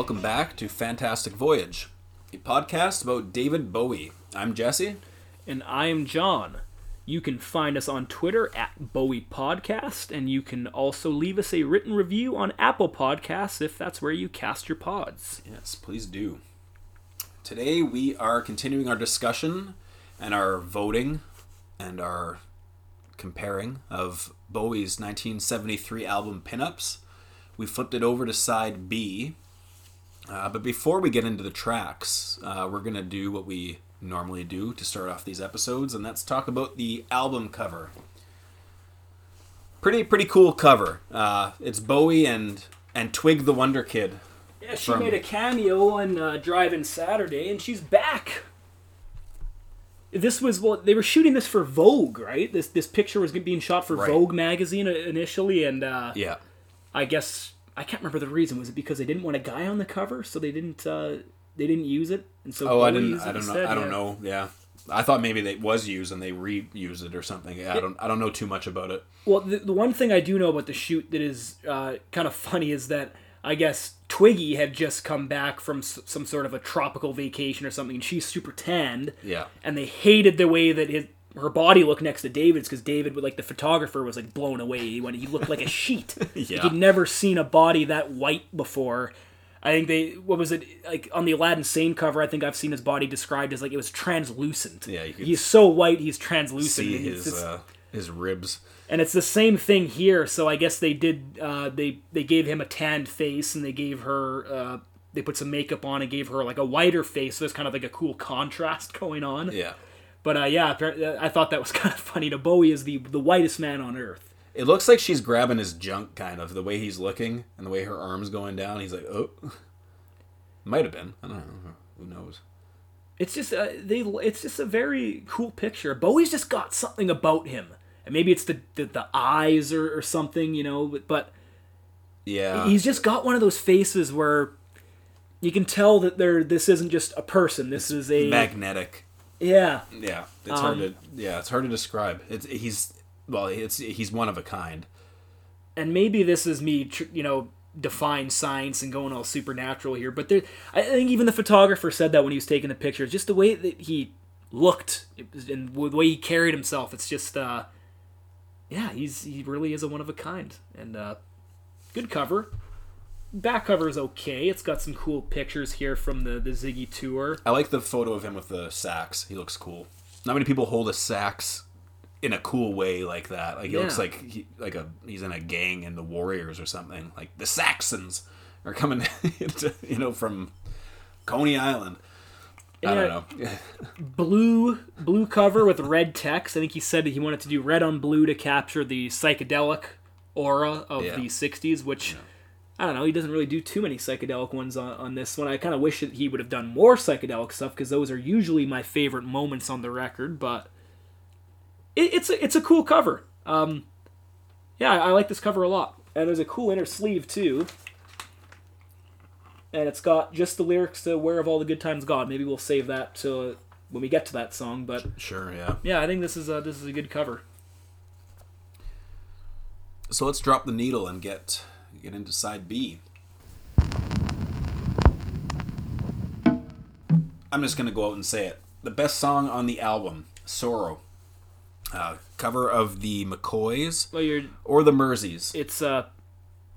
Welcome back to Fantastic Voyage, a podcast about David Bowie. I'm Jesse. And I'm John. You can find us on Twitter at Bowie Podcast, and you can also leave us a written review on Apple Podcasts if that's where you cast your pods. Yes, please do. Today we are continuing our discussion and our voting and our comparing of Bowie's 1973 album Pinups. We flipped it over to side B. Uh, but before we get into the tracks, uh, we're going to do what we normally do to start off these episodes, and that's talk about the album cover. Pretty pretty cool cover. Uh, it's Bowie and and Twig the Wonder Kid. Yeah, she From- made a cameo on uh, Drive-In Saturday, and she's back. This was well, they were shooting this for Vogue, right? This this picture was being shot for Right. Vogue magazine initially, and uh, Yeah. I guess I can't remember the reason. Was it because they didn't want a guy on the cover, so they didn't uh, they didn't use it? And so Oh, I didn't. I don't know. I don't yeah. know. Yeah, I thought maybe it was used and they reused it or something. Yeah, I don't. I don't know too much about it. Well, the, the one thing I do know about the shoot that is uh, kind of funny is that I guess Twiggy had just come back from s- some sort of a tropical vacation or something, and she's super tanned. Yeah. And they hated the way that his, her body looked next to David's because David, like the photographer, was like blown away when he looked like a sheet. Yeah. Like, he'd never seen a body that white before. I think they what was it like on the Aladdin Sane cover? I think I've seen his body described as like it was translucent. Yeah, he's so white he's translucent. See his just- uh, his ribs. and it's the same thing here. So I guess they did. Uh, they they gave him a tanned face, and they gave her. Uh, they put some makeup on and gave her like a whiter face. So there's kind of like a cool contrast going on. Yeah. But uh, yeah, I thought that was kind of funny. To Bowie is the the whitest man on earth. It looks like she's grabbing his junk, kind of the way he's looking and the way her arms going down. He's like, oh, might have been. I don't know. Who knows? It's just uh, they. It's just a very cool picture. Bowie's just got something about him, and maybe it's the the, the eyes or, or something, you know. But, but Yeah. he's just got one of those faces where you can tell that there. This isn't just a person. This is a magnetic. Yeah. Yeah. It's hard Um, to. Yeah. It's hard to describe. It's he's well. It's he's one of a kind. and maybe this is me, tr- you know, defying science and going all supernatural here. But there, I think even the photographer said that when he was taking the pictures, just the way that he looked and the way he carried himself. It's just, uh, yeah, he's he really is a one of a kind and uh, good cover. Back cover is okay. It's got some cool pictures here from the the Ziggy tour. I like the photo of him with the sax. He looks cool. Not many people hold a sax in a cool way like that. Like he looks like he, like a he's in a gang in the Warriors or something. Like the Saxons are coming, into, you know, from Coney Island. I don't know. blue blue cover with red text. I think he said that he wanted to do red on blue to capture the psychedelic aura of Yeah. the '60s, which I don't know. He doesn't really do too many psychedelic ones on, on this one. I kind of wish that he would have done more psychedelic stuff because those are usually my favorite moments on the record. But it, it's a it's a cool cover. Um, yeah, I, I like this cover a lot, and there's a cool inner sleeve too. And it's got just the lyrics to "Where Have All the Good Times Gone." Maybe we'll save that till when we get to that song. But Sure, yeah. yeah, I think this is a, this is a good cover. So let's drop the needle and get get into side B. I'm just gonna go out and say it. The best song on the album, "Sorrow," uh, cover of the McCoys Well, or the Merseys. it's uh,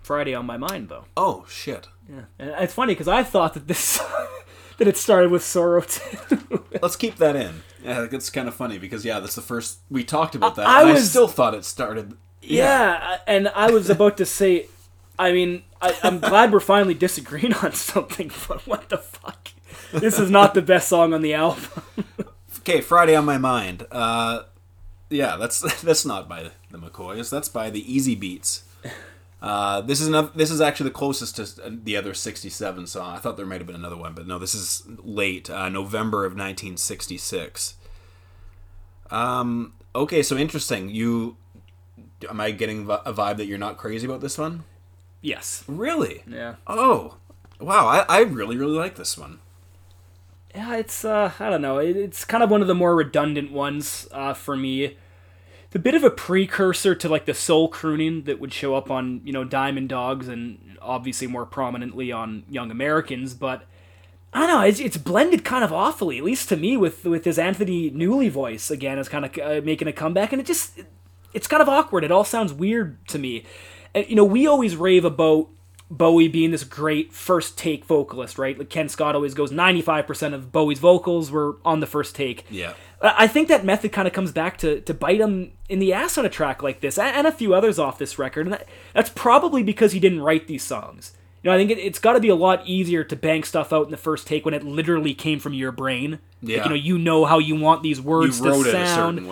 Friday on my mind though. Oh shit! Yeah, and it's funny because I thought that this that it started with sorrow too. Let's keep that in. Yeah, it's kind of funny because yeah, that's the first we talked about that. I and I was- still thought it started. yeah, and I was about to say, I mean, I, I'm glad we're finally disagreeing on something, but what the fuck? This is not the best song on the album. Okay, Friday on my mind. Uh, yeah, that's that's not by the McCoys. That's by the Easybeats. Uh, this is another, this is actually the closest to the other '67 song. I thought there might have been another one, but no, this is late, uh, November of 1966. Um. Okay, so interesting. You, am I getting a vibe that you're not crazy about this one? Yes. Really? Yeah. Oh, wow. I, I really really like this one. Yeah, it's uh, I don't know. It, it's kind of one of the more redundant ones uh, for me. a bit of a precursor to like the soul crooning that would show up on you know Diamond Dogs and obviously more prominently on Young Americans, but I don't know. It's, it's blended kind of awfully, at least to me, with with his Anthony Newley voice again is kind of uh, making a comeback, and it just it's kind of awkward. It all sounds weird to me. And, you know, we always rave about Bowie being this great first take vocalist, right? Like Ken Scott always goes 95% of Bowie's vocals were on the first take. Yeah. I think that method kind of comes back to, to bite him in the ass on a track like this, and a few others off this record. And that, that's probably because he didn't write these songs. You know, I think it, has got to be a lot easier to bang stuff out in the first take when it literally came from your brain. Yeah. Like, you know, you know how you want these words You to sound.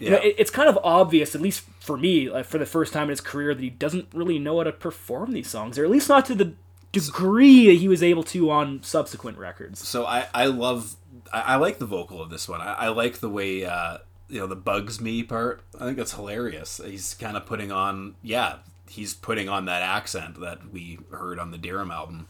Way. You know, it, it's kind of obvious, at least for me, like, for the first time in his career, that he doesn't really know how to perform these songs, or at least not to the degree that he was able to on subsequent records. So I, I love I, I like the vocal of this one. I, I like the way uh, you know the bugs me part. I think that's hilarious. He's kind of putting on yeah he's putting on that accent that we heard on the Deram album,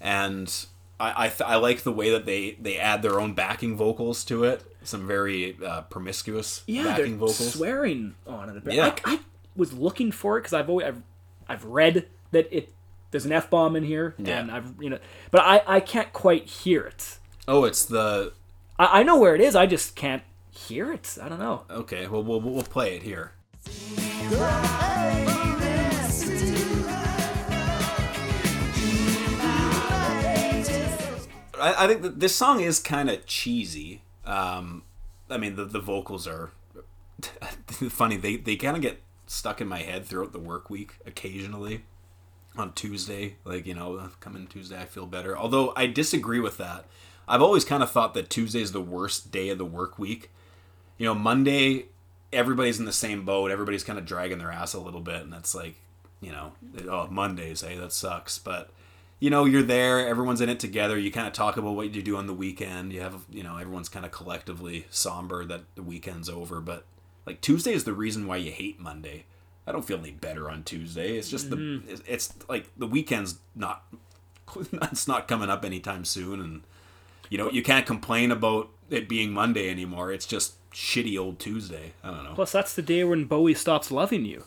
and I I, th- I like the way that they they add their own backing vocals to it. Some very uh, promiscuous Yeah, they're backing vocals. swearing on it a bit. Yeah. I, I was looking for it because I've always I've, I've read that it there's an f bomb in here, Yeah. and I've you know, but I I can't quite hear it. oh, it's the I, I know where it is. I just can't hear it. I don't know. okay. Well, we'll we'll play it here. I, I think that this song is kind of cheesy. Um, I mean, the the vocals are funny. They they kind of get stuck in my head throughout the work week occasionally. On Tuesday, like you know, coming Tuesday, I feel better. Although I disagree with that. I've always kind of thought that Tuesday is the worst day of the work week. You know, Monday, everybody's in the same boat. Everybody's kind of dragging their ass a little bit, and it's like, you know, oh Mondays, hey, that sucks. But you know, you're there, everyone's in it together. You kind of talk about what you do on the weekend. You have, you know, everyone's kind of collectively somber that the weekend's over. But like Tuesday is the reason why you hate Monday. I don't feel any better on Tuesday. It's just the, mm-hmm. it's- it's like the weekend's not, it's not coming up anytime soon, and you know, you can't complain about it being Monday anymore. It's just shitty old Tuesday. I don't know. Plus, that's the day when Bowie stops loving you.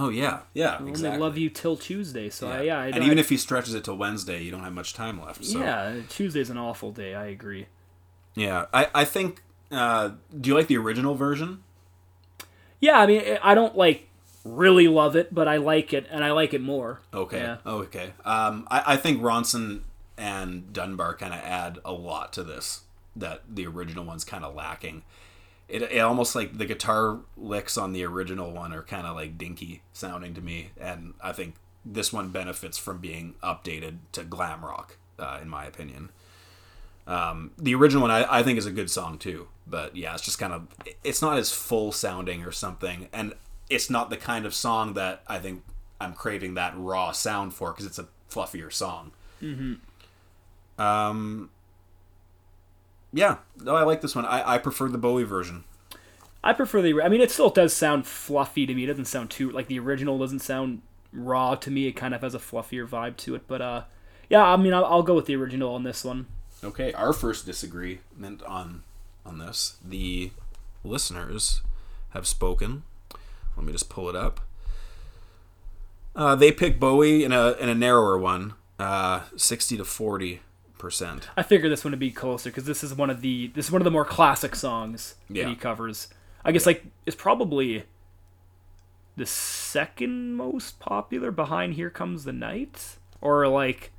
Oh yeah, yeah, Only exactly. love you till Tuesday. So I, yeah, I and don't- even if he stretches it till Wednesday, you don't have much time left. So. yeah, Tuesday's an awful day. I agree. Yeah, I, I think. Uh, do you like the original version? Yeah, I mean, I don't like really love it, but I like it, and I like it more. Okay. Yeah. Oh, okay. Um, I, I think Ronson and Dunbar kind of add a lot to this that the original one's kind of lacking. It, it almost like the guitar licks on the original one are kind of like dinky sounding to me, and I think this one benefits from being updated to glam rock, uh, in my opinion. Um, the original one I, I think is a good song too, but yeah, it's just kind of it's not as full sounding or something, and it's not the kind of song that I think I'm craving that raw sound for because it's a fluffier song. Mm-hmm. Um. Yeah, no, I like this one. I, I prefer the Bowie version. I prefer the. I mean, it still does sound fluffy to me. It doesn't sound too like the original. Doesn't sound raw to me. It kind of has a fluffier vibe to it. But uh, yeah, I mean, I'll, I'll go with the original on this one. Okay, our first disagreement on on this. The listeners have spoken. Let me just pull it up. Uh, they picked Bowie in a in a narrower one, uh, sixty to forty percent. I figured this one would be closer because this is one of the this is one of the more classic songs Yeah. that he covers. I guess like it's probably the second most popular behind "Here Comes the Night" or like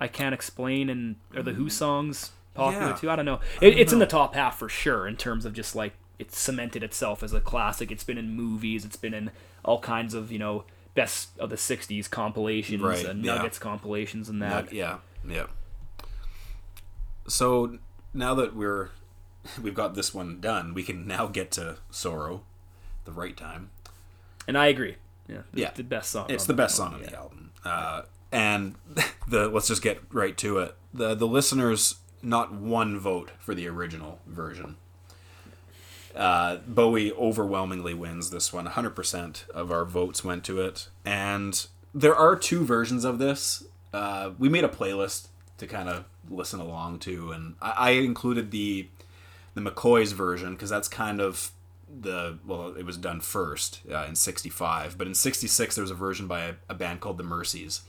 I can't explain and or the Who songs popular Mm. Yeah. too? I don't know. It, it's in the top half for sure in terms of just like it's cemented itself as a classic. It's been in movies. It's been in all kinds of you know best of the '60s compilations Right, and yeah. Nuggets compilations and that. yeah, yeah. So now that we're we've got this one done, we can now get to Sorrow, the right time. And I agree. Yeah, the, Yeah. the best song. It's the that best song on the album. Uh, and the let's just get right to it. The the listeners not one vote for the original version. Uh, Bowie overwhelmingly wins this one. 100% of our votes went to it. And there are two versions of this. Uh, we made a playlist to kind of listen along to, and I, I included the the McCoy's version because that's kind of the well, it was done first uh, in '65, but in '66 there was a version by a, a band called the Merseys,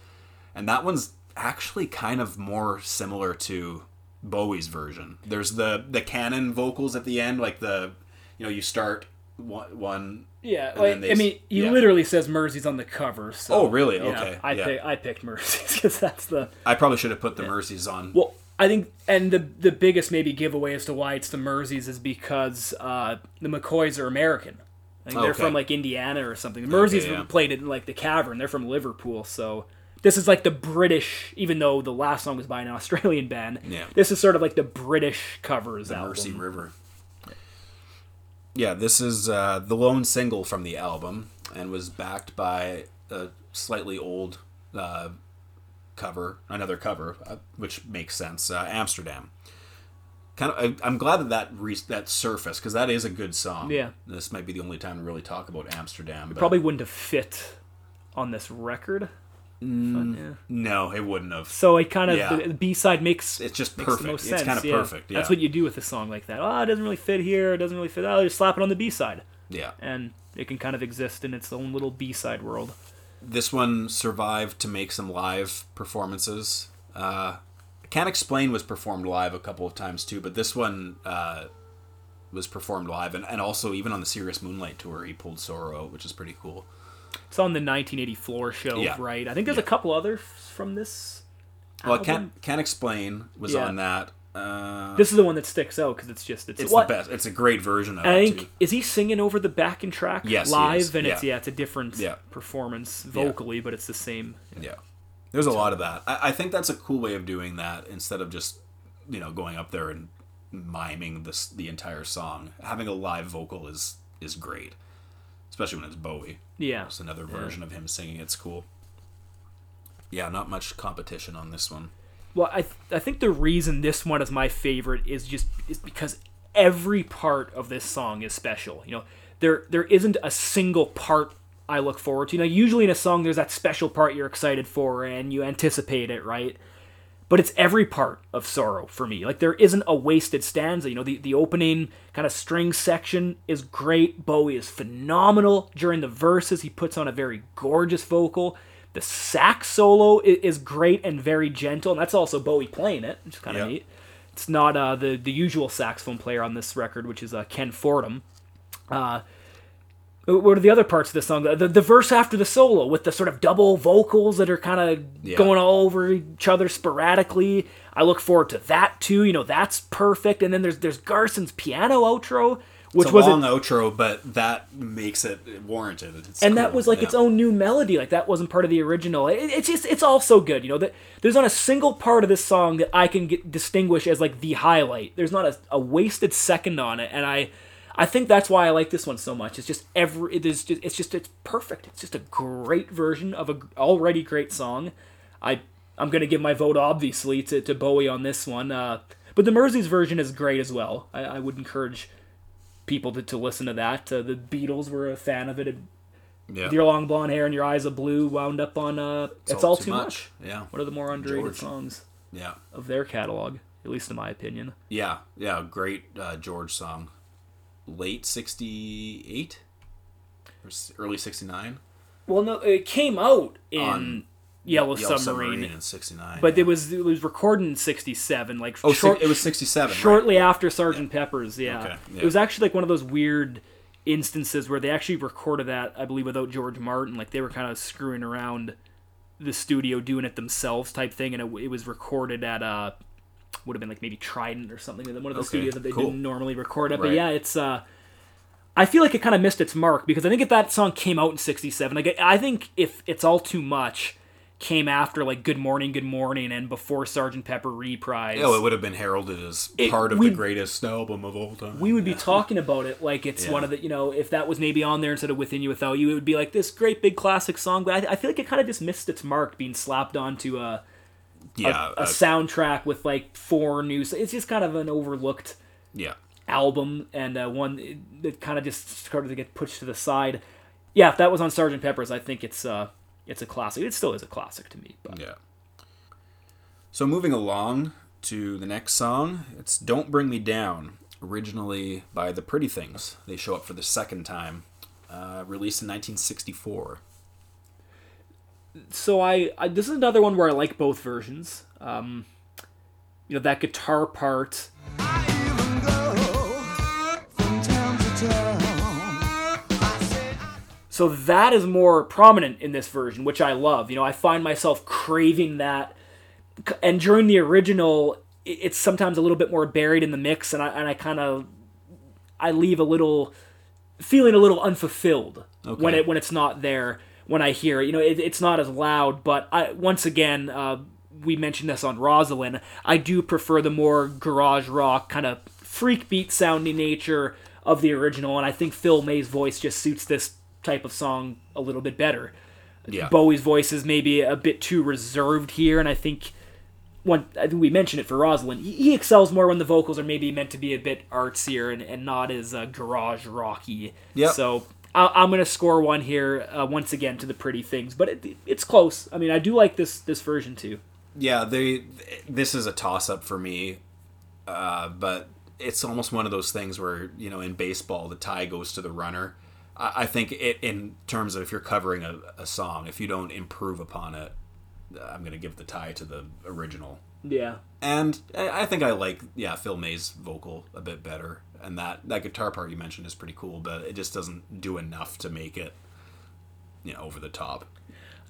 and that one's actually kind of more similar to Bowie's version. There's the the canon vocals at the end, like the you know you start one, Yeah, like, I mean, he yeah. literally says Merseys on the cover. So, Oh, really? know, Okay, I yeah. pick, I picked Merseys because that's the I probably should have put the Merseys on. well. I think, and the the biggest maybe giveaway as to why it's the Merseys is because uh, the McCoys are American. I think they're Okay. from like Indiana or something. The Merseys yeah. played in like the Cavern. They're from Liverpool, so this is like the British. Even though the last song was by an Australian band, Yeah. this is sort of like the British covers the album. Mersey River. Yeah, this is uh, the lone single from the album and was backed by a slightly old uh, cover, another cover, uh, which makes sense. Uh, Amsterdam. Kind of, I, I'm glad that that re- that surfaced because that is a good song. Yeah. this might be the only time to really talk about Amsterdam. But Probably wouldn't have fit on this record. Mm. Yeah. no, it wouldn't have. So it kind of Yeah. the B side makes It's just perfect. the most It's kind of yeah. perfect. Yeah, That's what you do with a song like that. Oh, it doesn't really fit here. It doesn't really fit. Oh, just slap it on the B side, yeah. and it can kind of exist in its own little B side world. this one survived to make some live performances. Uh, Can't Explain was performed live a couple of times too, but this one uh, was performed live, and, and also even on the Serious Moonlight tour, he pulled Sorrow, out, which is pretty cool. It's on the 1980 Floor show, Yeah. right? I think there's a couple others from this. Well, album. Can't Can't Explain was Yeah. on that. Uh, This is the one that sticks out because it's just it's, it's the best. It's a great version of I it think too. is he singing over the backing track Yes, live, and it's Yeah. yeah, it's a different Yeah. performance vocally, but it's the same. Yeah, there's a lot of that. I, I think that's a cool way of doing that instead of just you know going up there and miming this the entire song. Having a live vocal is is great, especially when it's Bowie. Yeah, It's another version of him singing. It's cool. Yeah, not much competition on this one. Well, I th- I think the reason this one is my favorite is just is because every part of this song is special. You know, there there isn't a single part I look forward to. You know, usually in a song there's that special part you're excited for and you anticipate it, right? But it's every part of sorrow for me. Like there isn't a wasted stanza. You know, the the opening kind of string section is great. Bowie is phenomenal during the verses. He puts on a very gorgeous vocal. The sax solo is great and very gentle, and that's also Bowie playing it, which is kind of Yep. neat. It's not uh, the the usual saxophone player on this record, which is uh, Ken Fordham. Uh, what are the other parts of the song? The, the verse after the solo with the sort of double vocals that are kind of Yeah. going all over each other sporadically. I look forward to that too. You know, that's perfect. And then there's there's Garson's piano outro, which It's a was a- long outro, but that makes it warranted. It's and that was like Yeah. its own new melody like that wasn't part of the original it, it's just it's all so good you know that there's not a single part of this song that i can get, distinguish as like the highlight there's not a, a wasted second on it and i i think that's why i like this one so much it's just every it is just it's just it's perfect it's just a great version of a already great song i i'm gonna give my vote obviously to, to bowie on this one uh but the Merseys version is great as well. I, I would encourage people to, to listen to that. Uh, the Beatles were a fan of it. Yeah. your long blonde hair and your eyes of blue wound up on uh it's, all, too much. Yeah. one of the more underrated George. songs Yeah. of their catalog at least in my opinion Yeah. Yeah. Great uh, George song. Late 68? Or early 69? well no it came out in On yellow, Yellow submarine, in 69. but yeah. it was it was recorded in 67 like Oh, short, it was 67. right? shortly after sergeant pepper's yeah. Okay, yeah. it was actually like one of those weird instances where they actually recorded that i believe without george martin like they were kind of screwing around the studio doing it themselves type thing and it, it was recorded at uh would have been like maybe trident or something one of the Okay, studios that they cool. didn't normally record at but yeah it's uh I feel like it kind of missed its mark because I think if that song came out in '67, like I think if it's all too much came after like Good Morning, Good Morning, and before Sergeant Pepper reprise, Oh, it would have been heralded as It- part of we- the greatest album of all time. we would be talking about it like it's Yeah. one of the you know if that was maybe on there instead of Within You Without You, it would be like this great big classic song. But I, I feel like it kind of just missed its mark being slapped onto a yeah, a uh, soundtrack with like four new. It's just kind of an overlooked yeah. album and uh, one that kind of just started to get pushed to the side. Yeah, if that was on Sergeant Pepper's, I think it's uh it's a classic. It still is a classic to me. But Yeah. So moving along to the next song, it's "Don't Bring Me Down." originally by the Pretty Things. They show up for the second time, uh, released in 1964. So I, I this is another one where I like both versions. Um, you know that guitar part. So that is more prominent in this version, which I love. You know, I find myself craving that. And during the original, it's sometimes a little bit more buried in the mix, and I and I kind of I leave a little feeling a little unfulfilled when it when it's not there when I hear it. You know, it, it's not as loud, but I once again uh, we mentioned this on Rosalyn. I do prefer the more garage rock kind of freak beat sounding nature of the original, and I think Phil May's voice just suits this type of song a little bit better. Yeah. Bowie's voice is maybe a bit too reserved here, and I think when I think we mentioned it for Rosalyn, he, excels more when the vocals are maybe meant to be a bit artsier and, and not as uh, garage rocky. Yeah. So I, I'm gonna score one here uh, once again to the pretty things, but it, it's close. I mean, I do like this this version too. Yeah, they. This is a toss up for me, uh, but it's almost one of those things where you know in baseball the tie goes to the runner. I, I think it in terms of if you're covering a, a song, if you don't improve upon it, I'm gonna give the tie to the original. Yeah. And I I think I like yeah Phil May's vocal a bit better, and that that guitar part you mentioned is pretty cool, but it just doesn't do enough to make it you know over the top.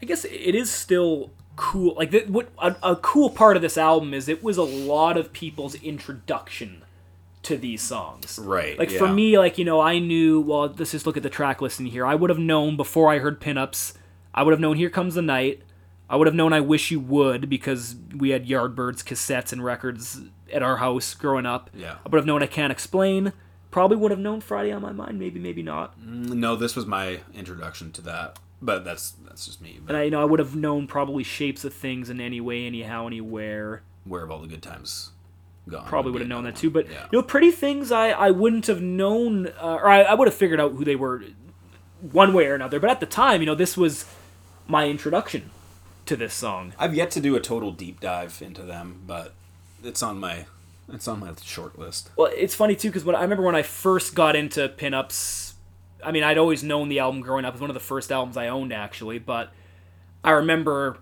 I guess it is still cool. Like th- what a, a cool part of this album is it was a lot of people's introduction to these songs. Right, Like for me, like you know, I knew. Well, let's just look at the track listing here. I would have known before I heard pinups. I would have known "Here Comes the Night." I would have known "I Wish You Would" because we had Yardbirds cassettes and records at our house growing up. Yeah. I would have known "I Can't Explain." Probably would have known "Friday on My Mind." Maybe, maybe not. No, this was my introduction to that, but that's that's just me. But And I, you know, I would have known probably "Shapes of Things" in any way, anyhow, anywhere. where have all the good times gone? probably would have known that too. But Yeah. you know, pretty things I I wouldn't have known, uh, or I, I would have figured out who they were, one way or another. But at the time, you know, this was my introduction to this song. I've yet to do a total deep dive into them, but it's on my it's on my short list. Well, it's funny too because when I remember when I first got into pinups, I mean, I'd always known the album growing up. It was one of the first albums I owned actually, but I remember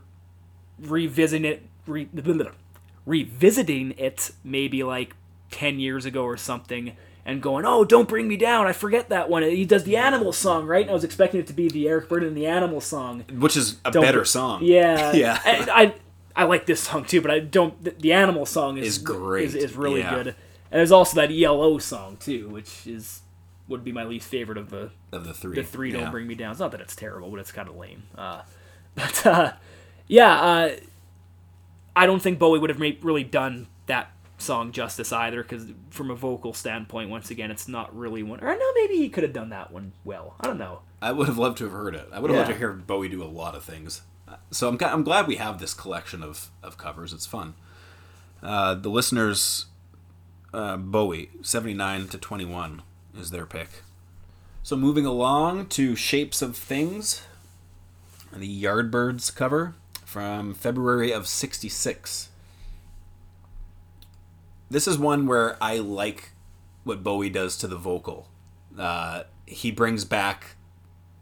revisiting it, re, revisiting it maybe like ten years ago or something, and going, "Oh, don't bring me down! I forget that one. He does the Animal song, right?" And I was expecting it to be the Eric Burdon and the Animal song. Which is a Don't better br- song. Yeah, Yeah. I, I I like this song too, but I don't. The, the Animal song is Is great, Is, is really yeah. good. And there's also that ELO song too, which is would be my least favorite of the Of the three. the three. yeah. Don't bring me down. It's not that it's terrible, but it's kind of lame. Uh, but uh, yeah, uh, I don't think Bowie would have made, really done that song justice either, because from a vocal standpoint, once again, it's not really one. Or no, maybe he could have done that one well. I don't know. I would have loved to have heard it. I would have loved to hear Bowie do a lot of things. So I'm, I'm glad we have this collection of, of covers. It's fun. Uh, the listeners, uh, Bowie, 79 to 21 is their pick. So moving along to Shapes of Things, the Yardbirds cover from February of 66. This is one where I like what Bowie does to the vocal. Uh, he brings back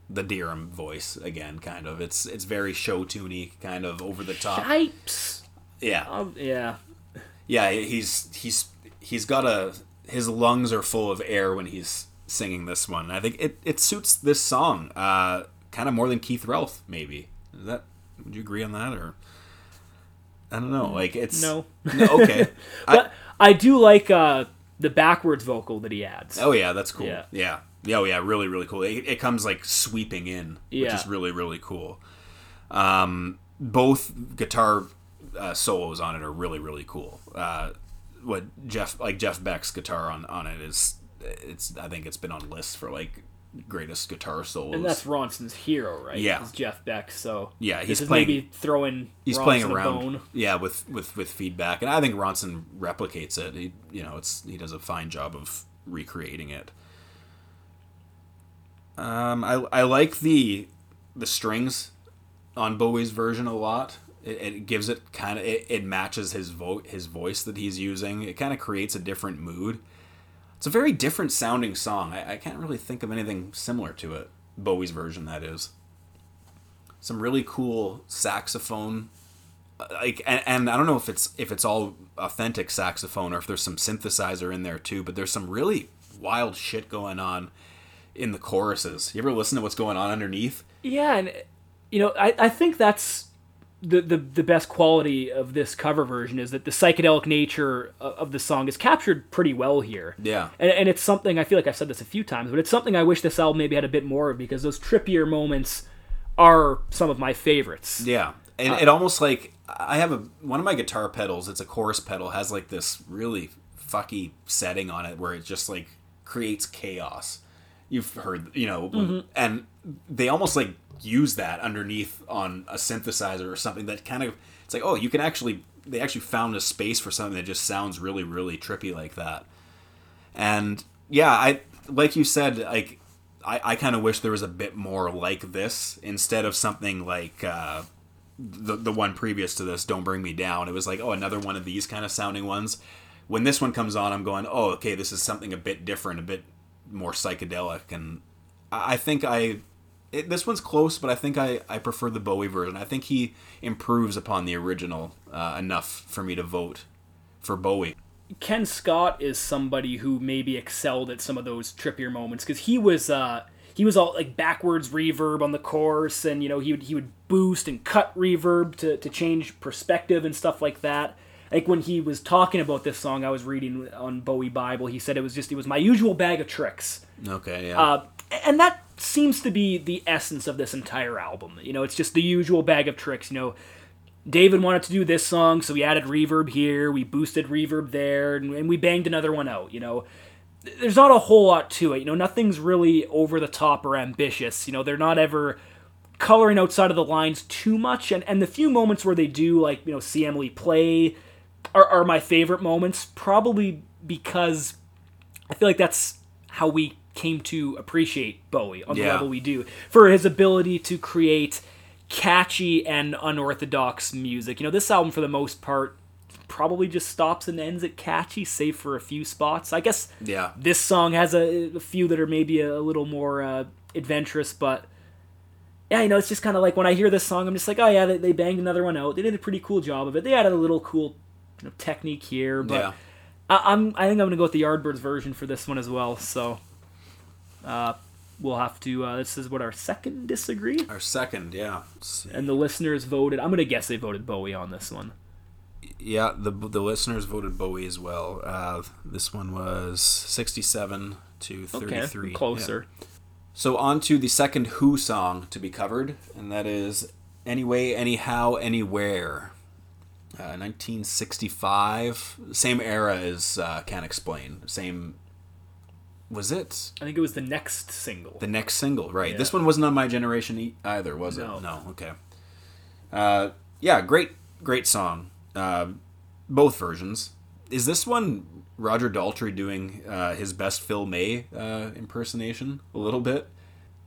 the Deram voice again, kind of. It's it's very show tuney, kind of over the top. Yipes. Yeah, Um, yeah. yeah. He's he's he's got a his lungs are full of air when he's singing this one. I think it it suits this song, uh, kind of more than Keith Relf, maybe. Is that would you agree on that or? I don't know. Like it's No. No, okay. I, But I do like uh, the backwards vocal that he adds. oh yeah, that's cool. Yeah. Yeah. Yeah. Oh yeah, really really cool. It, it comes like sweeping in, which is really really cool. Um, both guitar uh, solos on it are really really cool. Uh, what Jeff like Jeff Beck's guitar on on it is it's I think it's been on lists for like greatest guitar solos. And that's Ronson's hero, right? Yeah. Is Jeff Beck. So Yeah, he's playing- maybe throwing he's Ronson playing around bone. yeah with with with feedback and i think ronson replicates it he you know it's he does a fine job of recreating it um i i like the the strings on bowie's version a lot it, it gives it kind of it, it matches his vo- his voice that he's using it kind of creates a different mood It's a very different sounding song. I, I can't really think of anything similar to it. Bowie's version, that is. Some really cool saxophone, uh, like, and, and I don't know if it's if it's all authentic saxophone or if there's some synthesizer in there too. But there's some really wild shit going on in the choruses. You ever listen to what's going on underneath? Yeah, and you know, I, I think that's the, the the best quality of this cover version is that the psychedelic nature of, the song is captured pretty well here. Yeah. And, and it's something I feel like I've said this a few times, but it's something I wish this album maybe had a bit more of because those trippier moments are some of my favorites. Yeah, and uh, it almost like I have a one of my guitar pedals. It's a chorus pedal has like this really fucky setting on it where it just like creates chaos. You've heard, you know, when, and they almost like use that underneath on a synthesizer or something that kind of it's like oh you can actually they actually found a space for something that just sounds really really trippy like that. And yeah i like you said like i, I kind of wish there was a bit more like this instead of something like uh the, the one previous to this don't bring me down. It was like oh another one of these kind of sounding ones. When this one comes on i'm going oh okay this is something a bit different a bit more psychedelic and i think i it, this one's close but i think I, I prefer the bowie version i think he improves upon the original uh, enough for me to vote for bowie Ken Scott is somebody who maybe excelled at some of those trippier moments because he was uh, he was all like backwards reverb on the chorus, and you know he would he would boost and cut reverb to to change perspective and stuff like that. Like when he was talking about this song, I was reading on Bowie Bible. He said it was just it was my usual bag of tricks. okay yeah Uh, and that seems to be the essence of this entire album. You know, it's just the usual bag of tricks. You know, David wanted to do this song, so we added reverb here, we boosted reverb there, and, and we banged another one out. You know, there's not a whole lot to it. You know, nothing's really over the top or ambitious. You know, they're not ever coloring outside of the lines too much, and and the few moments where they do, like you know, see Emily play, are, are my favorite moments. Probably because I feel like that's how we came to appreciate Bowie on the Yeah. level we do for his ability to create catchy and unorthodox music. You know, this album for the most part probably just stops and ends at catchy, save for a few spots. I guess yeah this song has a, a few that are maybe a, little more uh, adventurous, but yeah, you know, it's just kind of like when I hear this song, I'm just like, oh yeah, they, they banged another one out. They did a pretty cool job of it. They added a little cool you know, technique here, but Yeah. I, I'm I think I'm gonna go with the Yardbirds version for this one as well. So uh, we'll have to. Uh, this is what our second disagree, our second yeah and the listeners voted. I'm gonna guess they voted Bowie on this one. Yeah, the the listeners voted Bowie as well. Uh, this one was sixty-seven to Okay, thirty-three. closer. Yeah. So on to the second Who song to be covered, and that is "Anyway, Anyhow, Anywhere." Uh, 1965, same era as uh, "Can't Explain." Same. Was it I think it was the next single. the next single? Right. Yeah. This one wasn't on my generation e- either, was No. it? No. Okay. Uh, yeah, great, great song. Uh, both versions. Is this one Roger Daltrey doing uh, his best Phil May uh, impersonation a little bit?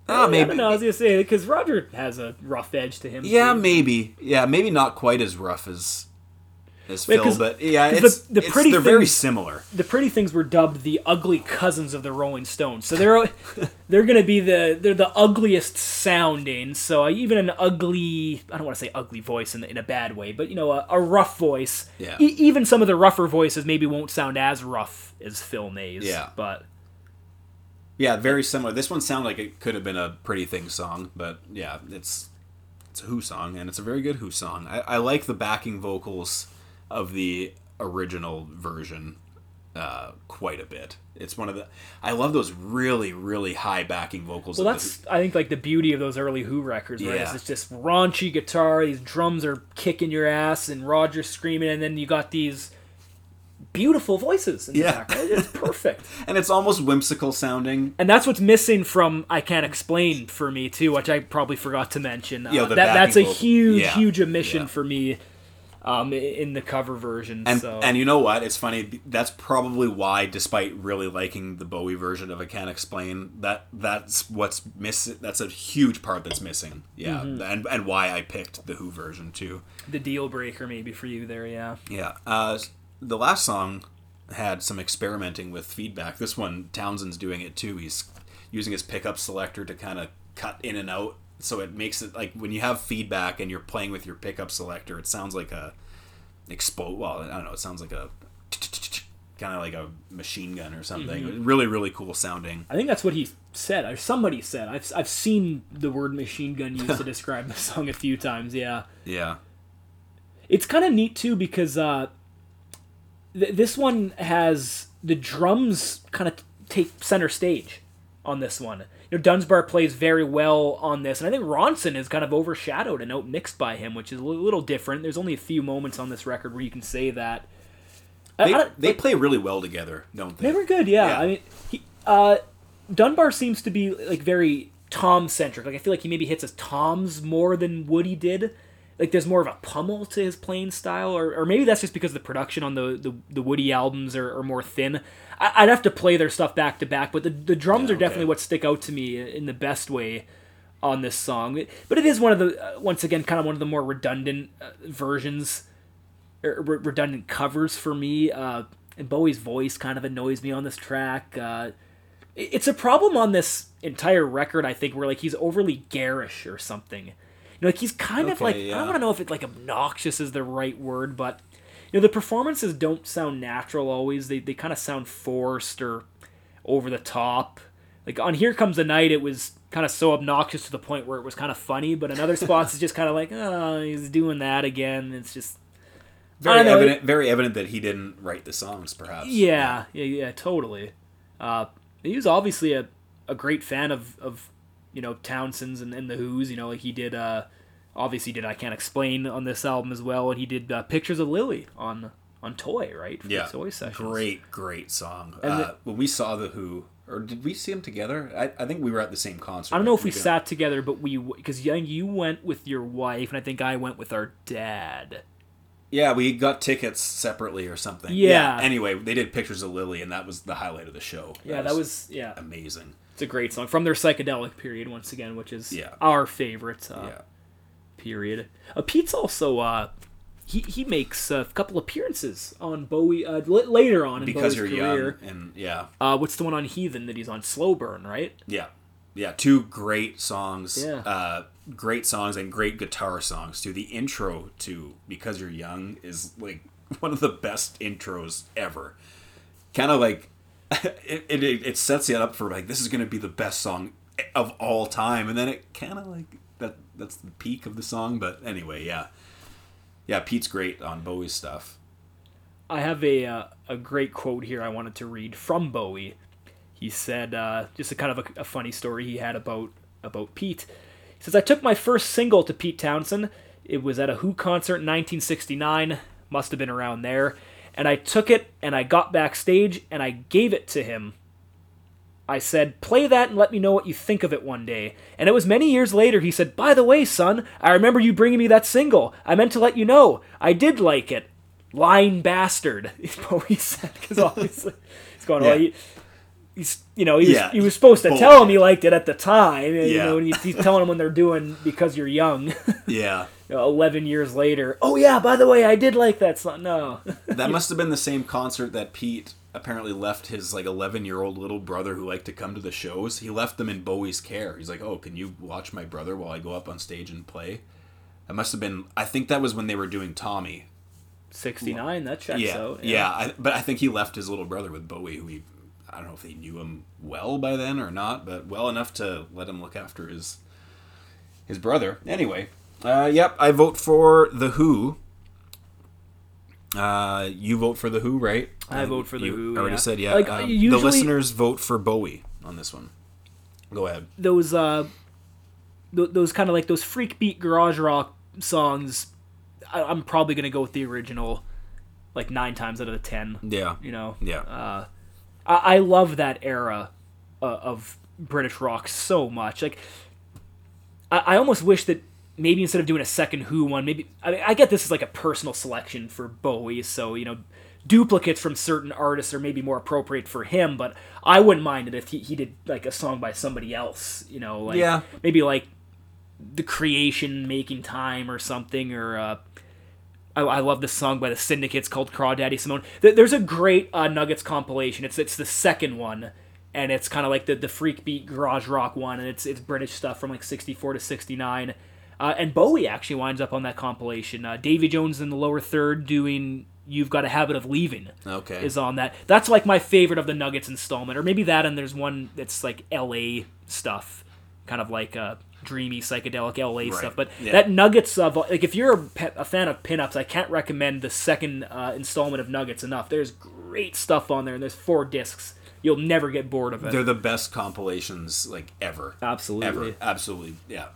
I maybe. don't know. I was gonna say because Roger has a rough edge to him. Yeah, too. maybe. Yeah, maybe not quite as rough as as Yeah, but yeah, it's, the- the it's- pretty they're very similar. the pretty things were dubbed the ugly cousins of the Rolling Stones. So they're they're gonna be the they're the ugliest sounding. So even an ugly I don't want to say ugly voice in in a bad way, but you know a, a rough voice. Yeah. E- even some of the rougher voices maybe won't sound as rough as Phil May's. Yeah. But Yeah, very similar. This one sounded like it could have been a Pretty Thing song, but yeah, it's it's a Who song, and it's a very good Who song. I, I like the backing vocals of the original version uh, quite a bit. It's one of the I love those really really high backing vocals. well, of the that's I think like the beauty of those early Who records, right? Yeah. Is it's just raunchy guitar. These drums are kicking your ass, and Roger screaming, and then you got these beautiful voices. In the Yeah. background. it's perfect. And it's almost whimsical sounding. And that's what's missing from I Can't Explain for me too, which I probably forgot to mention. Uh, Yeah, the that, that's a vocal. huge, Yeah, huge omission yeah. for me um, in the cover version. And so. and you know what? It's funny. That's probably why, despite really liking the Bowie version of "I Can't Explain," that that's what's missing. That's a huge part that's missing. Yeah, Mm-hmm. and and why I picked the Who version too. the deal breaker maybe for you there, yeah. Yeah. Uh, the last song had some experimenting with feedback. This one, Townshend's doing it too. He's using his pickup selector to kind of cut in and out, so it makes it like when you have feedback and you're playing with your pickup selector, it sounds like a explode. Well, I don't know. It sounds like a kind of like a machine gun or something. Mm-hmm. Really, really cool sounding. I think that's what he said. Or somebody said. I've, I've seen the word machine gun used to describe the song a few times. Yeah. Yeah. It's kind of neat too because uh, th- this one has the drums kind of take center stage on this one. You know, Dunbar plays very well on this, and I think Ronson is kind of overshadowed and outmixed by him, which is a little different. There's only a few moments on this record where you can say that. They, I don't- they play really well together, don't they? They were good, yeah. Yeah. I mean, he, uh, Dunbar seems to be like very Tom centric. Like I feel like he maybe hits his toms more than Woody did. Like there's more of a pummel to his playing style, or, or maybe that's just because the production on the the, the Woody albums are, are more thin. I, I'd have to play their stuff back to back, but the the drums Yeah, are definitely okay. what stick out to me in the best way on this song. But it is one of the uh, once again kind of one of the more redundant uh, versions er, re- redundant covers for me. Uh, and Bowie's voice kind of annoys me on this track. Uh, it- it's a problem on this entire record, I think, where like he's overly garish or something. You know, like he's kind of Okay, like I don't want to know if it like obnoxious is the right word, but you know the performances don't sound natural always. They they kind of sound forced or over the top. Like on Here Comes the Night, it was kind of so obnoxious to the point where it was kind of funny, but in other spots, it's just kind of like, oh, he's doing that again. It's just Very know, evident. very evident that he didn't write the songs, perhaps. Yeah, yeah, yeah, totally. Uh, he was obviously a, a great fan of, of you know Townshend's and, and the Who's. You know, like he did. Uh, obviously, did I can't explain on this album as well, and he did uh, pictures of Lily on on Toy, right? For Yeah. Toy sessions. Great, great song. And uh, the- when we saw the Who, or did we see them together? I, I think we were at the same concert. I don't know if we didn't- sat together, but we because you went with your wife, and I think I went with our dad. Yeah, we got tickets separately or something. Yeah. Anyway, they did pictures of Lily, and that was the highlight of the show. Yeah, that was yeah. amazing. It's a great song from their psychedelic period once again, which is Yeah. our favorite. Uh, yeah. Period. Uh, Pete's also uh, he he makes a couple appearances on Bowie uh, l- later on in Because Bowie's you're career. young, and yeah, Uh, what's the one on Heathen that he's on? Slow Burn, right? yeah, yeah. Two great songs. Yeah. Uh, great songs and great guitar songs too. The intro to "Because You're Young" is like one of the best intros ever. Kind of like it, it it sets you up for like this is going to be the best song of all time, and then it kind of like that that's the peak of the song. But anyway, yeah, yeah. Pete's great on Bowie's stuff. I have a uh, a great quote here I wanted to read from Bowie. He said, uh, just a kind of a, a funny story he had about about Pete. He says, "I took my first single to Pete Townshend. It was at a Who concert in 1969. Must have been around there. And I took it and I got backstage and I gave it to him. I said, play that and let me know what you think of it one day. And it was many years later he said, by the way, son, I remember you bringing me that single. I meant to let you know. I did like it. Lying bastard, Bowie said, because obviously he's going, Yeah. oh, he, he's, you know, he was, Yeah, he was supposed to tell him he liked it at the time. You Yeah. know, and he's, he's telling him when they're doing because you're young. Yeah. You know, 11 years later, oh yeah, by the way, I did like that song. No. That must have been the same concert that Pete apparently left his like 11 year old little brother who liked to come to the shows. He left them in Bowie's care. He's like, "Oh, can you watch my brother while I go up on stage and play?" That must have been. I think that was when they were doing Tommy. 69, that checks Yeah, out. yeah. I, but I think he left his little brother with Bowie, who he. I don't know if they knew him well by then or not, but well enough to let him look after his his brother. Anyway, uh, yep, I vote for the Who. Uh, you vote for the Who, right? I Uh, vote for The you Who, Already yeah. said, yeah. Like, Uh, usually- the listeners vote for Bowie on this one. Go ahead. those uh th- those kind of like those freak beat garage rock songs I- i'm probably gonna go with the original like nine times out of the ten Yeah. you know Yeah. uh i, I love that era uh, of british rock so much like I, I almost wish that maybe instead of doing a second who one maybe I, mean, I get this is like a personal selection for bowie so you know duplicates from certain artists are maybe more appropriate for him but i wouldn't mind it if he, he did like a song by somebody else you know like Yeah. maybe like the creation making time or something or uh I, I love this song by the Syndicats called Crawdaddy Simone. There- There's a great uh, Nuggets compilation. It's it's the second one, and it's kind of like the the freak beat garage rock one, and it's it's British stuff from like '64 to '69. Uh, and Bowie actually winds up on that compilation. Uh, Davy Jones in the lower third doing "You've Got a Habit of Leaving." Okay. is on that. That's like my favorite of the Nuggets installment, or maybe that, and there's one that's like L.A. stuff, kind of like uh, dreamy psychedelic L.A. stuff. But Yeah. that Nuggets of like if you're a, pe- a fan of pinups, I can't recommend the second uh, installment of Nuggets enough. There's great stuff on there, and there's four discs. You'll never get bored of it. They're the best compilations like ever. Absolutely. Ever. Absolutely. Yeah.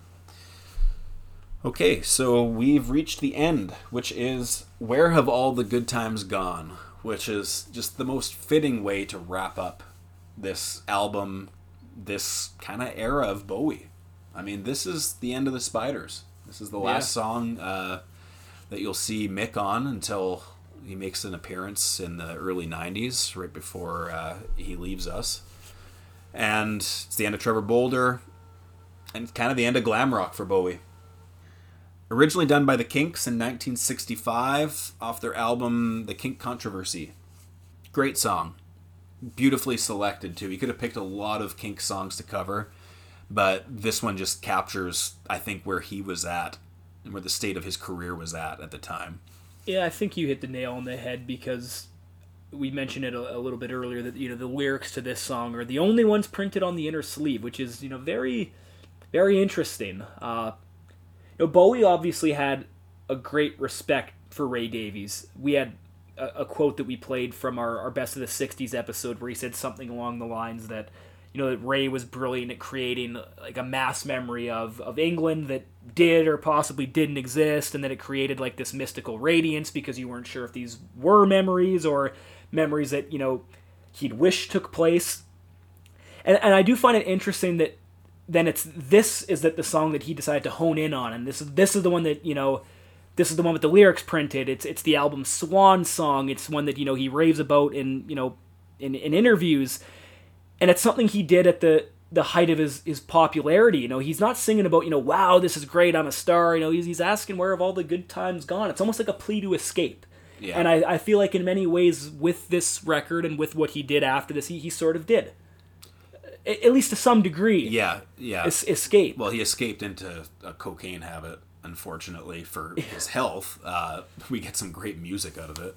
Okay, so we've reached the end, which is Where Have All the Good Times Gone? Which is just the most fitting way to wrap up this album, this kind of era of Bowie. I mean, this is the end of the Spiders. This is the last Yeah. song uh, that you'll see Mick on until he makes an appearance in the early 90s, right before uh, he leaves us. And it's the end of Trevor Bolder, and it's kind of the end of glam rock for Bowie. Originally done by the Kinks in 1965 off their album The Kink Kontroversy. Great song. Beautifully selected, too. He could have picked a lot of Kink songs to cover, but this one just captures, I think, where he was at and where the state of his career was at at the time. Yeah, I think you hit the nail on the head because we mentioned it a, a little bit earlier that you know the lyrics to this song are the only ones printed on the inner sleeve, which is you know very, very interesting. Uh, know, Bowie obviously had a great respect for Ray Davies. We had a, a quote that we played from our, our best of the '60s episode where he said something along the lines that you know that Ray was brilliant at creating like a mass memory of of England that did or possibly didn't exist, and that it created like this mystical radiance because you weren't sure if these were memories or memories that you know he'd wish took place. And and I do find it interesting that then it's this is that the song that he decided to hone in on, and this is this is the one that you know. This is the one with the lyrics printed. It's it's the album swan song. It's one that you know he raves about in you know in, in interviews and it's something he did at the the height of his his popularity. You know, he's not singing about you know, wow, this is great, I'm a star. You know, he's he's asking where have all the good times gone. It's almost like a plea to escape. Yeah. And I, I feel like in many ways with this record and with what he did after this, he, he sort of did. At least to some degree. Yeah, yeah. Es- escape. Well, he escaped into a cocaine habit, unfortunately, for his health. Uh, we get some great music out of it.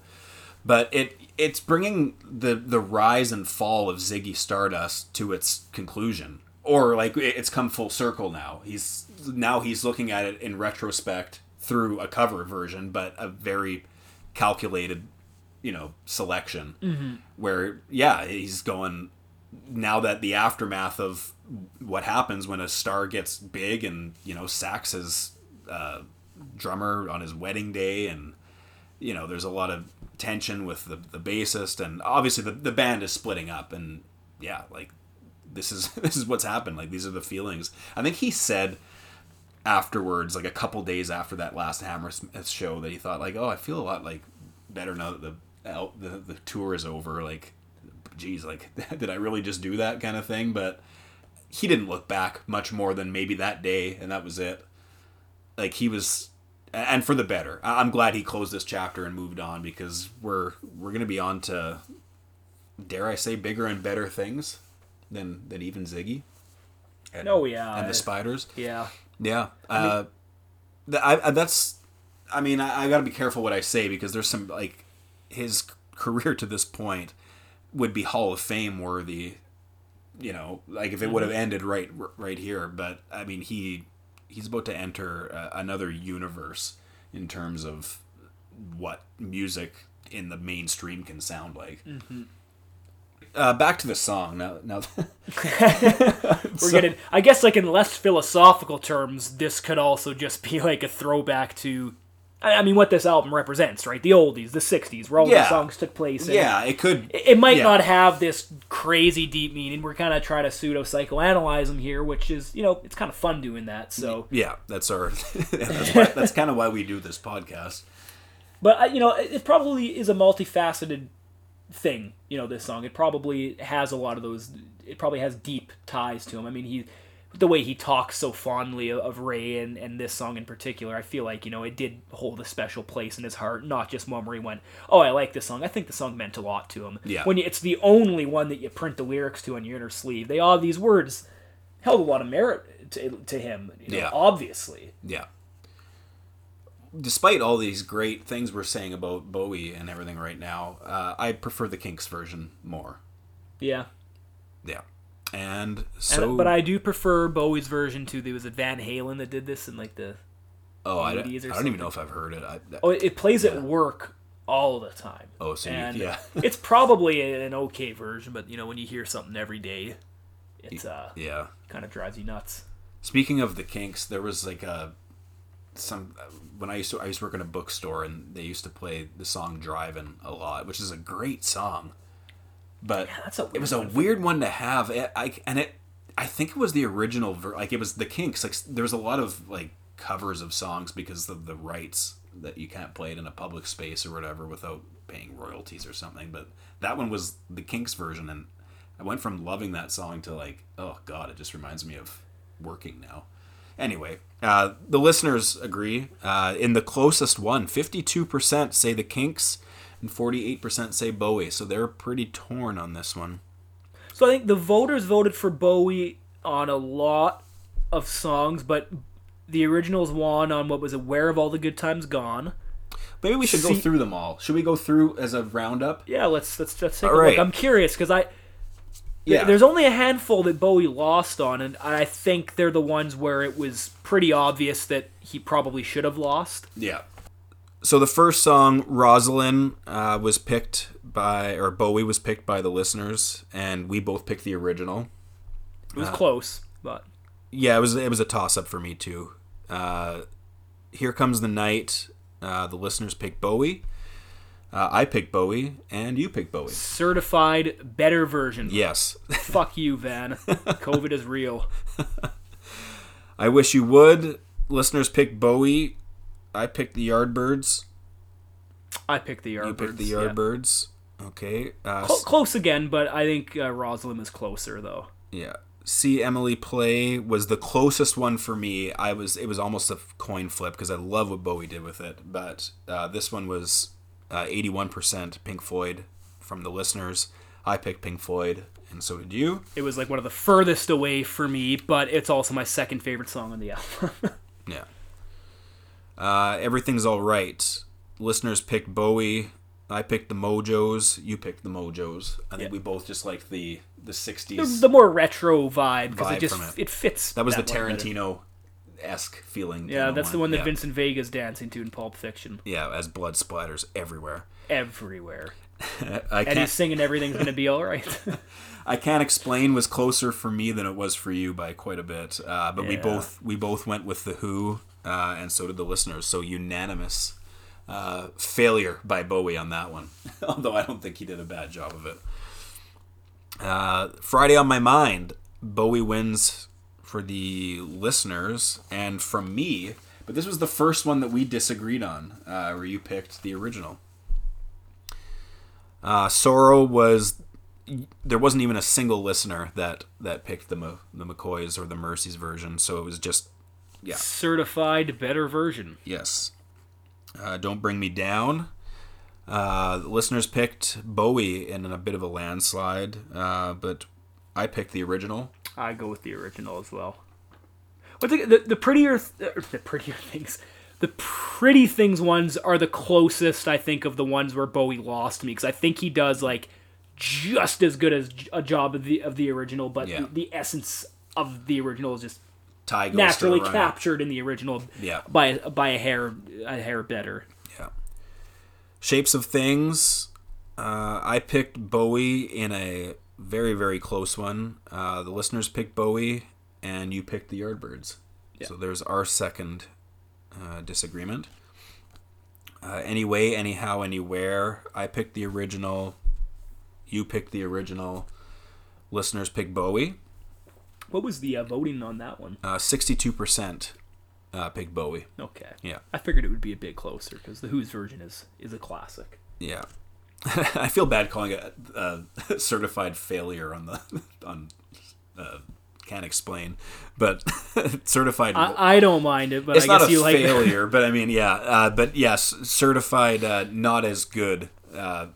But it it's bringing the, the rise and fall of Ziggy Stardust to its conclusion. Or, like, it's come full circle now. He's Now he's looking at it in retrospect through a cover version, but a very calculated, you know, selection. Where, yeah, he's going now that the aftermath of what happens when a star gets big and you know sacks his uh, drummer on his wedding day and you know there's a lot of tension with the, the bassist and obviously the, the band is splitting up and yeah like this is this is what's happened. Like these are the feelings. I think he said afterwards like a couple days after that last hammersmith show that he thought like oh i feel a lot like better now that the the, the tour is over. Like geez, like, did I really just do that kind of thing? But he didn't look back much more than maybe that day, and that was it. Like, he was, and for the better. I- I'm glad he closed this chapter and moved on because we're we're gonna be on to, dare I say, bigger and better things than than even Ziggy. And, Oh, yeah. and the Spiders. yeah. Yeah, uh, th- I, I, that's. I mean, I, I got to be careful what I say because there's some like his career to this point would be Hall of Fame worthy. You know, like if it would have ended right right here, but I mean he he's about to enter uh, another universe in terms of what music in the mainstream can sound like. Uh, back to the song now. Now, We're getting I guess like in less philosophical terms, this could also just be like a throwback to I mean what this album represents, right? The oldies, the sixties, where all Yeah. the songs took place. yeah, it could. It it might yeah. not have this crazy deep meaning. We're kind of trying to pseudo psychoanalyze them here, which is, you know, it's kind of fun doing that. So, Yeah, that's our. that's why, that's kind of why we do this podcast. but uh, you know, it it probably is a multifaceted thing. You know, this song. It probably has a lot of those. It probably has deep ties to him. I mean, he the way he talks so fondly of, Ray and, and this song in particular, I feel like you know it did hold a special place in his heart, not just one where he went, "Oh, I like this song." I think the song meant a lot to him. Yeah. When you, it's the only one that you print the lyrics to on your inner sleeve, they all these words held a lot of merit to, to him. You know, Yeah. Obviously. Yeah. Despite all these great things we're saying about Bowie and everything right now, uh, I prefer the Kinks version more. Yeah. Yeah. And And- so, but I do prefer Bowie's version too. There was a Van Halen that did this in like the oh, I, don't- 80s or I don't even know if I've heard it. I, that- oh, it, it plays at work all the time. Oh, so you- yeah. it's probably an okay version, but you know when you hear something every day, it's uh, yeah. kind of drives you nuts. Speaking of the Kinks, there was like a some when I used to I used to work in a bookstore and they used to play the song "Driving" a lot, which is a great song. But that's a it was a weird one to have. It, I and it I think it was the original ver- like it was the Kinks. Like there was a lot of like covers of songs because of the rights that you can't play it in a public space or whatever without paying royalties or something. But that one was the Kinks version, and I went from loving that song to like, oh god, it just reminds me of working now. Anyway, uh, the listeners agree. Uh, in the closest one, 52% say the Kinks and 48% say Bowie. So they're pretty torn on this one. So I think the voters voted for Bowie on a lot of songs, but the originals won on what was "Where Have All the Good Times Gone." Maybe we should go through them all. Should we go through as a roundup? Yeah, let's let's, let's take All a right. look. I'm curious because I Yeah. there's only a handful that Bowie lost on, and I think they're the ones where it was pretty obvious that he probably should have lost. Yeah. So the first song, Rosalyn, uh, was picked by, or Bowie was picked by the listeners, and we both picked the original. It was close, but Yeah, it was it was a toss up for me too. Uh, Here comes the night. Uh, the listeners picked Bowie. Uh, I picked Bowie, and you picked Bowie. certified better version. Yes, Fuck you, Van. COVID is real. I wish you would. Listeners picked Bowie. I picked the Yardbirds. I picked the Yardbirds. You picked the yeah. Yardbirds. Okay. Uh, Cl- close again, but I think uh, Rosalyn was closer though. Yeah. See Emily play was the closest one for me. I was it was almost a coin flip because I love what Bowie did with it, but uh, this one was eighty one percent Pink Floyd from the listeners. I picked Pink Floyd, and so did you. It was like one of the furthest away for me, but it's also my second favorite song on the album. Yeah. Uh, Everything's all right. Listeners picked Bowie. I picked the Mojos. You picked the Mojos. I think Yeah. we both just like the the the, sixties. the more retro vibe because it just it. it. fits. That was the. Tarantino esque feeling. Yeah, that's the one that Yeah. Vincent Vega's dancing to in Pulp Fiction. Yeah, as blood splatters everywhere. Everywhere, I and he's singing "Everything's Gonna Be All Right." I can't explain was closer for me than it was for you by quite a bit. Uh, but we both we both went with the Who, uh, and so did the listeners. So unanimous uh, failure by Bowie on that one. Although I don't think he did a bad job of it. Uh, Friday on my mind, Bowie wins for the listeners and from me. But this was the first one that we disagreed on, uh, where you picked the original. Uh, Sorrow was there wasn't even a single listener that that picked the the McCoys or the Merseys version, so it was just yeah, Certified better version. yes. Uh, Don't bring me down. Uh, the listeners picked Bowie in a bit of a landslide, uh, but I picked the original. I go with the original as well. But the, the, the prettier th- er, the prettier things, the pretty things ones are the closest I think of the ones where Bowie lost me because I think he does like just as good as a job of the of the original, but Yeah. the, the essence of the original is just Ty naturally captured in the original Yeah. by by a hair a hair better. Yeah. Shapes of Things. Uh, I picked Bowie in a very, very close one. Uh, the listeners picked Bowie, and you picked the Yardbirds. Yeah. So there's our second uh, disagreement. Uh, anyway, anyhow, anywhere. I picked the original. You picked the original. Listeners picked Bowie. What was the uh, voting on that one? Uh, 62% uh, picked Bowie. Okay, Yeah. I figured it would be a bit closer because the Who's version is is a classic. Yeah. I feel bad calling it a, a certified failure on the on uh, can't explain. But certified. I, I don't mind it, but it's I not guess a you like failure, but I mean, yeah. Uh, but yes, certified uh, not as good uh,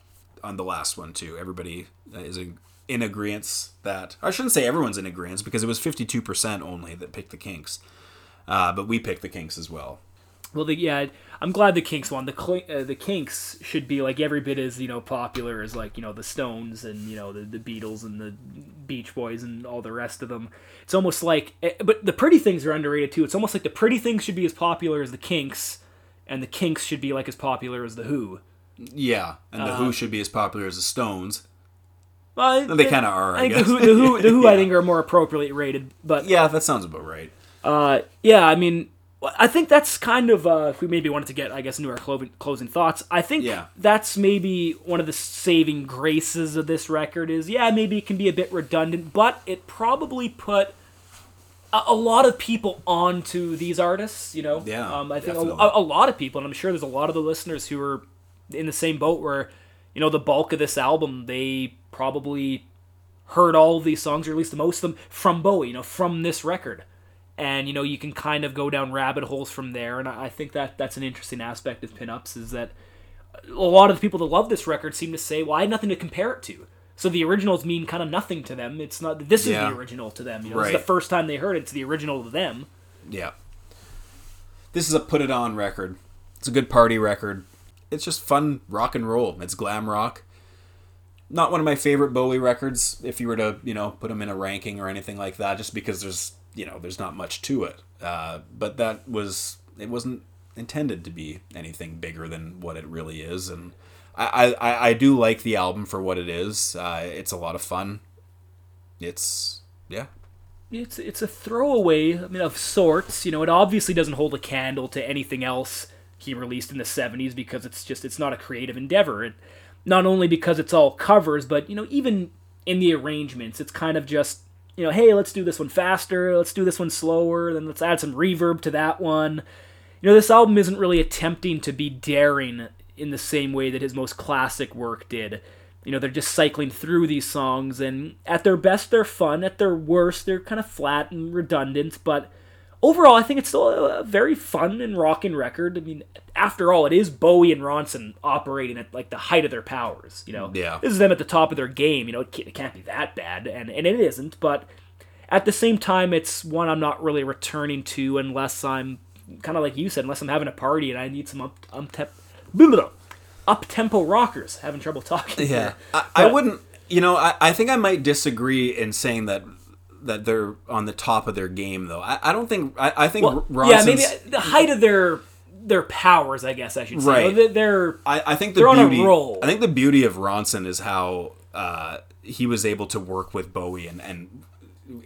on the last one too. Everybody uh, is in, in agreement that I shouldn't say everyone's in agreement because it was fifty two percent only that picked the Kinks, uh, but we picked the Kinks as well. Well, the, yeah, I'm glad the Kinks won. The uh, the Kinks should be like every bit as you know popular as like you know the Stones and you know the, the Beatles and the Beach Boys and all the rest of them. It's almost like, eh, but the Pretty Things are underrated too. It's almost like the Pretty Things should be as popular as the Kinks, and the Kinks should be like as popular as the Who. Yeah, and the Who should be as popular as the Stones. Well, They kinda are, I think guess. the Who, the Who, the Who I think are more appropriately rated, but Yeah, that sounds about right. Uh, yeah, I mean, I think that's kind of uh, if we maybe wanted to get, I guess, into our clo- closing thoughts. I think Yeah. that's maybe one of the saving graces of this record is, yeah, maybe it can be a bit redundant, but it probably put a, a lot of people onto these artists. You know, Yeah, um, I think a, a, a lot of people, and I'm sure there's a lot of the listeners who are in the same boat where, you know, the bulk of this album they probably heard all of these songs, or at least most of them, from Bowie, you know, from this record. And, you know, you can kind of go down rabbit holes from there. And I I think that that's an interesting aspect of pinups is that a lot of the people that love this record seem to say, well, I had nothing to compare it to. So the originals mean kind of nothing to them. It's not, this is the original to them. You know, it's the first time they heard it, it's the original to them. Yeah. This is a put it on record. It's a good party record. It's just fun rock and roll. It's glam rock. Not one of my favorite Bowie records if you were to, you know, put them in a ranking or anything like that just because there's, you know, there's not much to it. Uh, but that was it wasn't intended to be anything bigger than what it really is and I, I, I do like the album for what it is. Uh, it's a lot of fun. It's yeah. it's it's a throwaway I mean of sorts you know it obviously doesn't hold a candle to anything else he released in the 70s because it's just it's not a creative endeavor. It, not only because it's all covers but you know even in the arrangements it's kind of just you know hey let's do this one faster let's do this one slower then let's add some reverb to that one. You know this album isn't really attempting to be daring in the same way that his most classic work did. You know they're just cycling through these songs and at their best they're fun. At their worst they're kind of flat and redundant but overall i think it's still a very fun and rocking record i mean after all it is bowie and ronson operating at like the height of their powers you know Yeah. this is them at the top of their game you know it can't, it can't be that bad and, and it isn't but at the same time it's one i'm not really returning to unless i'm kind of like you said unless i'm having a party and i need some up, up, up tempo rockers having trouble talking Yeah. I, I wouldn't. You know, I, I think I might disagree in saying that that they're on the top of their game, though. I, I don't think. I, I think Well, Ronson's, yeah, maybe the height of their their powers, I guess I should say. Right. They're- I, I think the they're on a beauty. roll. I think the beauty of Ronson is how uh, he was able to work with Bowie and and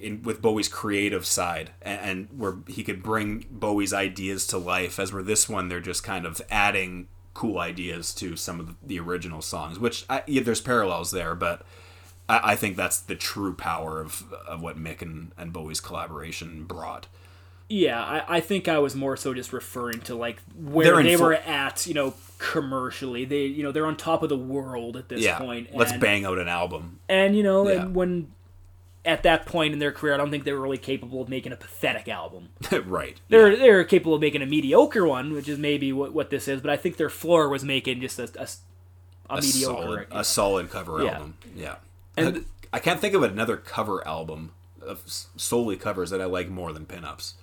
in, with Bowie's creative side, and, and where he could bring Bowie's ideas to life. As where this one, they're just kind of adding cool ideas to some of the, the original songs, which I, yeah, there's parallels there, but. I, I think that's the true power of, of what Mick and, and Bowie's collaboration brought. yeah. I, I think I was more so just referring to like where they full- were at, you know, commercially. They you know they're on top of the world at this Yeah, point. let's bang out an album. And you know, Yeah. and when at that point in their career, I don't think they were really capable of making a pathetic album. right. They're they're capable of making a mediocre one, which is maybe what, what this is. But I think their floor was making just a, a, a a mediocre. solid, a solid cover Yeah. album. Yeah, And- I can't think of another cover album of solely covers that I like more than pinups.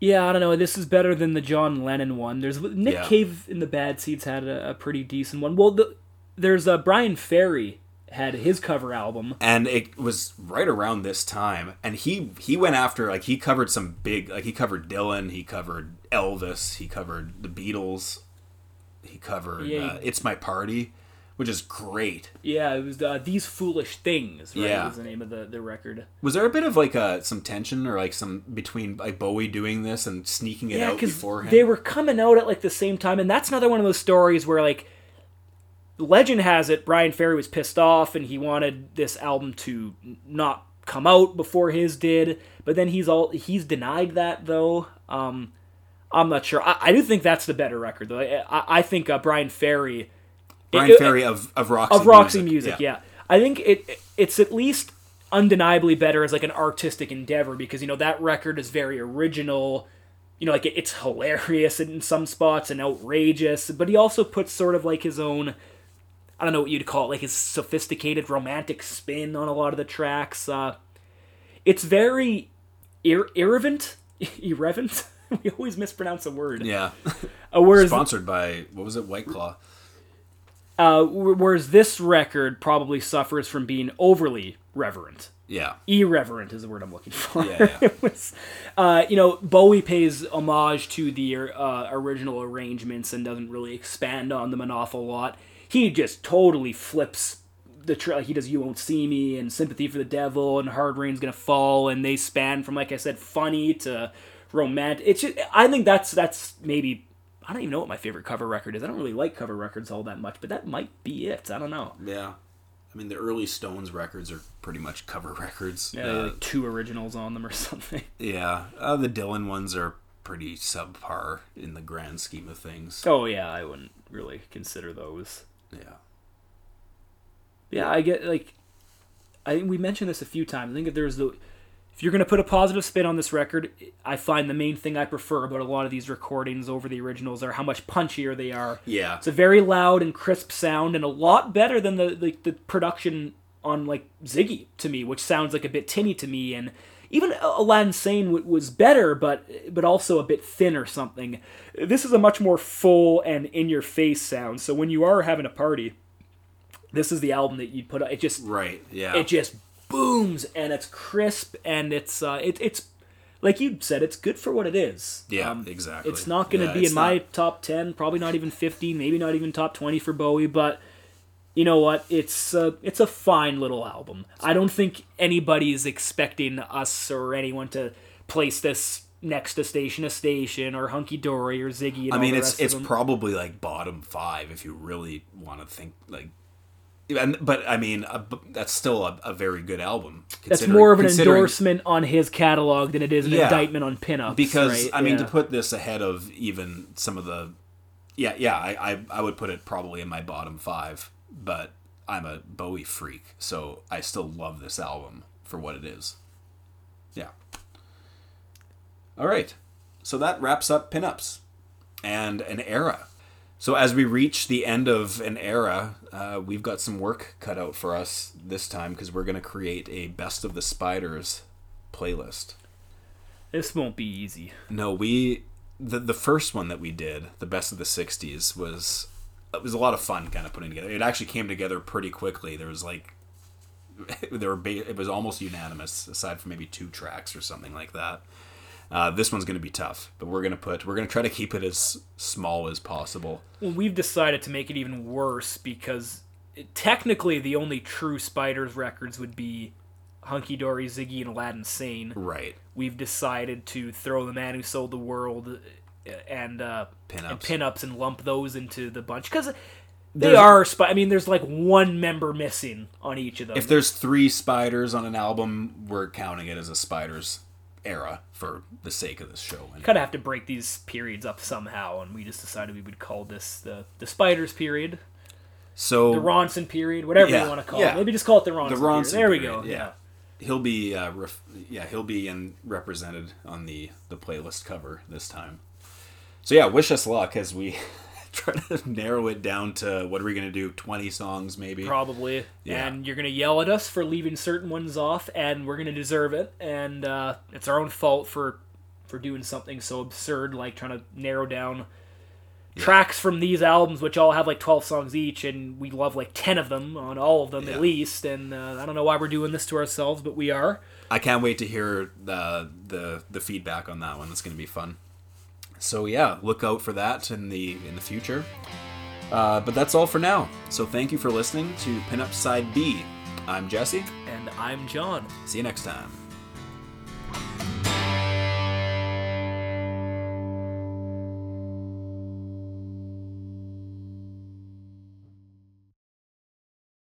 Yeah, I don't know. This is better than the John Lennon one. There's Nick Yeah. Cave in the Bad Seeds had a, a pretty decent one. Well, the, there's uh, Bryan Ferry had his cover album. And it was right around this time, and he he went after like he covered some big like he covered Dylan, he covered Elvis, he covered the Beatles, he covered Yeah, uh, "It's My Party," which is great. Yeah, it was uh, These Foolish Things. Right, Yeah. was the name of the, the record. Was there a bit of like uh, some tension or like some between like Bowie doing this and sneaking it Yeah, out beforehand? they were coming out at like the same time, and that's another one of those stories where like legend has it Bryan Ferry was pissed off and he wanted this album to not come out before his did, but then he's all he's denied that though. Um, I'm not sure. I, I do think that's the better record though. I, I, I think uh, Bryan Ferry Brian it- Ferry of of Roxy of Roxy Music, yeah. I think it it's at least undeniably better as like an artistic endeavor because you know that record is very original you know like it, it's hilarious in some spots and outrageous but he also puts sort of like his own i don't know what you'd call it like his sophisticated romantic spin on a lot of the tracks uh it's very ir- irreverent irreverent we always mispronounce a word Yeah. uh, whereas Sponsored by what was it, White Claw? Uh, whereas this record probably suffers from being overly reverent Yeah. irreverent is the word I'm looking for. Yeah, yeah. it was, uh, you know, Bowie pays homage to the uh, original arrangements and doesn't really expand on them an awful lot. He just totally flips the tra- he does "You Won't See Me" and "Sympathy for the Devil" and "Hard Rain's Gonna Fall," and they span from like I said, funny to romantic. It's just, I think that's that's maybe. I don't even know what my favorite cover record is. I don't really like cover records all that much, but that might be it. I don't know. Yeah. I mean, the early Stones records are pretty much cover records. Yeah, Uh, like two originals on them or something. yeah. Uh, the Dylan ones are pretty subpar in the grand scheme of things. Oh yeah, I wouldn't really consider those. Yeah. Yeah, I get like, I think we mentioned this a few times. I think if there's the, if you're gonna put a positive spin on this record, I find the main thing I prefer about a lot of these recordings over the originals are how much punchier they are. Yeah. It's a very loud and crisp sound, and a lot better than the like the production on like Ziggy to me, which sounds like a bit tinny to me, and even Aladdin Sane w- was better, but but also a bit thin or something. This is a much more full and in your face sound. So when you are having a party, this is the album that you put. It just Right. Yeah. it just booms and it's crisp and it's uh it, it's like you said it's good for what it is Yeah, Um, exactly. it's not going to Yeah, be in my top 10 probably not even 15 maybe not even top 20 for bowie but you know what it's uh, it's a fine little album i don't think anybody's expecting us or anyone to place this next to station to station or hunky dory or ziggy and I mean, it's it's probably like bottom five if you really want to think like. And, but I mean, uh, b- that's still a, a very good album. that's more of an endorsement on his catalog than it is an Yeah. indictment on pinups because right? I mean Yeah. to put this ahead of even some of the yeah yeah I, I I would put it probably in my bottom five but I'm a Bowie freak so I still love this album for what it is yeah all right so that wraps up pinups and an era so as we reach the end of an era uh, we've got some work cut out for us this time because we're going to create a best of the spiders playlist This won't be easy. no, we the the first one that we did, the best of the '60s, was it was a lot of fun, kind of putting together. It actually came together pretty quickly. There was like there were ba- it was almost unanimous, aside from maybe two tracks or something like that. Uh, this one's going to be tough, but we're going to put we're going to try to keep it as small as possible. Well, we've decided to make it even worse because it, technically the only true Spiders records would be Hunky Dory, Ziggy, and Aladdin Sane. Right. We've decided to throw The Man Who Sold the World uh, and uh, and Pinups. pinups and lump those into the bunch because they are. Spi- I mean, there's like one member missing on each of them. If there's three spiders on an album, we're counting it as a spiders era for the sake of this show. anyway. kind of have to break these periods up somehow, and we just decided we would call this the the Spiders period, So the Ronson period, whatever Yeah, you want to call yeah. it. Maybe just call it the Ronson. the period. Ronson There we go. Yeah. yeah. He'll be uh, ref- yeah, he'll be in represented on the the playlist cover this time. So yeah, wish us luck as we try to narrow it down to what are we going to do? 20 songs maybe. probably. Yeah. And you're gonna yell at us for leaving certain ones off, and we're gonna deserve it. And uh, it's our own fault for for doing something so absurd like trying to narrow down tracks from these albums, which all have like 12 songs each, and we love like 10 of them on all of them Yeah. at least. And uh, I don't know why we're doing this to ourselves, but we are. I can't wait to hear the the the feedback on that one. That's going to be fun. So yeah, look out for that in the in the future. Uh, but that's all for now. So thank you for listening to Pinup Side B. I'm Jesse. And I'm John. See you next time.